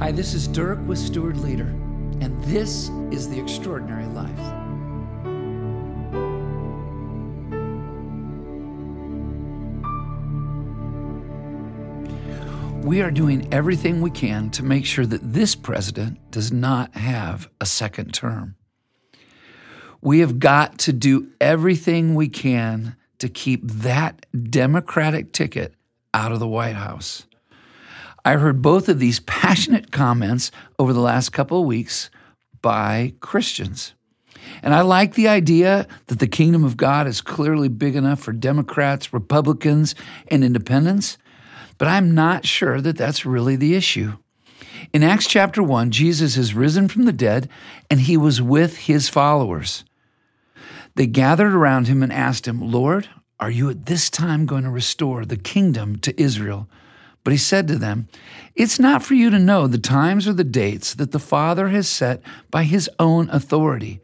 Hi, this is Dirk with Steward Leader, and this is The Extraordinary Life. We are doing everything we can to make sure that this president does not have a second term. We have got to do everything we can to keep that Democratic ticket out of the White House. I heard both of these passionate comments over the last couple of weeks by Christians. And I like the idea that the kingdom of God is clearly big enough for Democrats, Republicans, and independents, but I'm not sure that that's really the issue. In Acts chapter 1, Jesus is risen from the dead and he was with his followers. They gathered around him and asked him, Lord, are you at this time going to restore the kingdom to Israel? But he said to them, It's not for you to know the times or the dates that the Father has set by his own authority,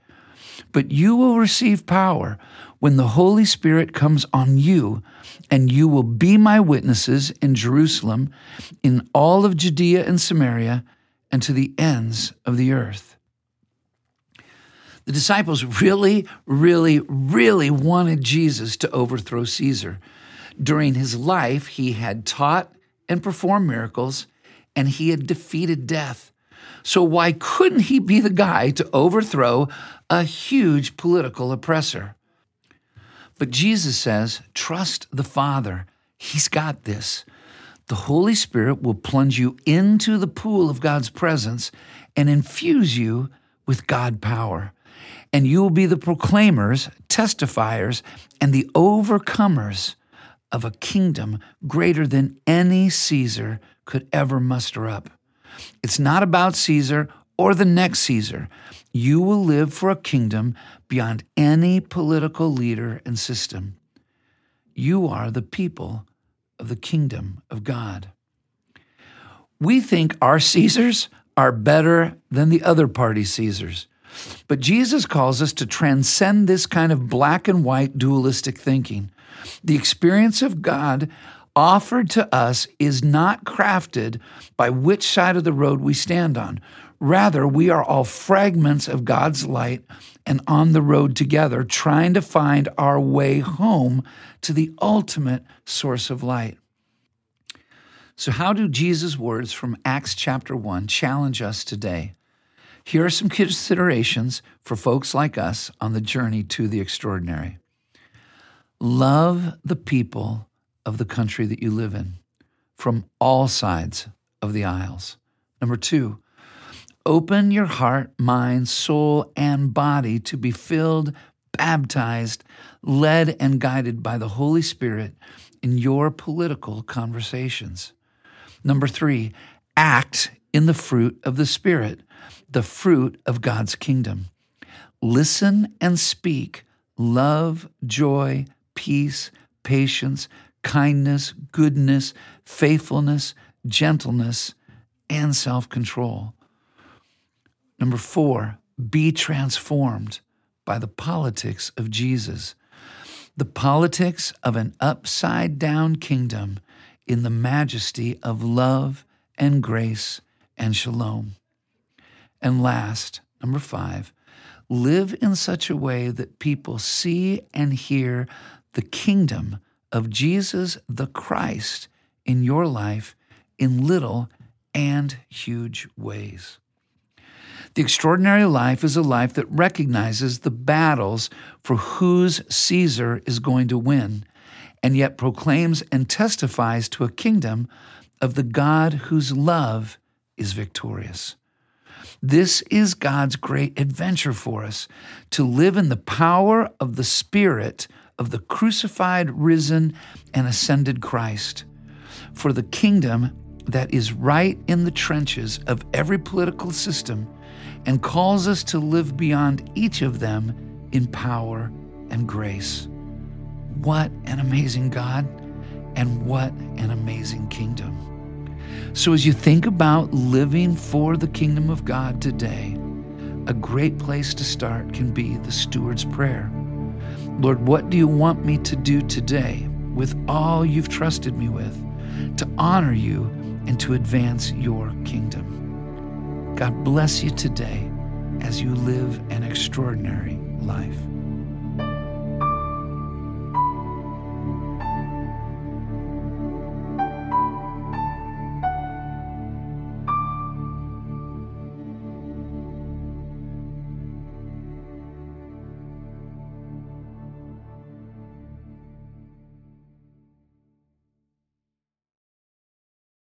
but you will receive power when the Holy Spirit comes on you, and you will be my witnesses in Jerusalem, in all of Judea and Samaria, and to the ends of the earth. The disciples really, really, really wanted Jesus to overthrow Caesar. During his life, he had taught and perform miracles, and he had defeated death. So, why couldn't he be the guy to overthrow a huge political oppressor? But Jesus says, trust the Father. He's got this. The Holy Spirit will plunge you into the pool of God's presence and infuse you with God power and you will be the proclaimers, testifiers, and the overcomers of a kingdom greater than any Caesar could ever muster up. It's not about Caesar or the next Caesar. You will live for a kingdom beyond any political leader and system. You are the people of the kingdom of God. We think our Caesars are better than the other party Caesars. But Jesus calls us to transcend this kind of black and white dualistic thinking. The experience of God offered to us is not crafted by which side of the road we stand on. Rather, we are all fragments of God's light and on the road together, trying to find our way home to the ultimate source of light. So, how do Jesus' words from Acts chapter 1 challenge us today? Here are some considerations for folks like us on the journey to the extraordinary. Love the people of the country that you live in from all sides of the aisles. Number two, open your heart, mind, soul, and body to be filled, baptized, led, and guided by the Holy Spirit in your political conversations. Number three, act in the fruit of the Spirit the fruit of God's kingdom. Listen and speak love, joy, peace, patience, kindness, goodness, faithfulness, gentleness, and self control. Number four, be transformed by the politics of Jesus, the politics of an upside down kingdom in the majesty of love and grace and shalom. And last, number five, live in such a way that people see and hear the kingdom of Jesus the Christ in your life in little and huge ways. The extraordinary life is a life that recognizes the battles for whose Caesar is going to win, and yet proclaims and testifies to a kingdom of the God whose love is victorious. This is God's great adventure for us to live in the power of the Spirit of the crucified, risen, and ascended Christ. For the kingdom that is right in the trenches of every political system and calls us to live beyond each of them in power and grace. What an amazing God, and what an amazing kingdom. So, as you think about living for the kingdom of God today, a great place to start can be the steward's prayer. Lord, what do you want me to do today with all you've trusted me with to honor you and to advance your kingdom? God bless you today as you live an extraordinary life.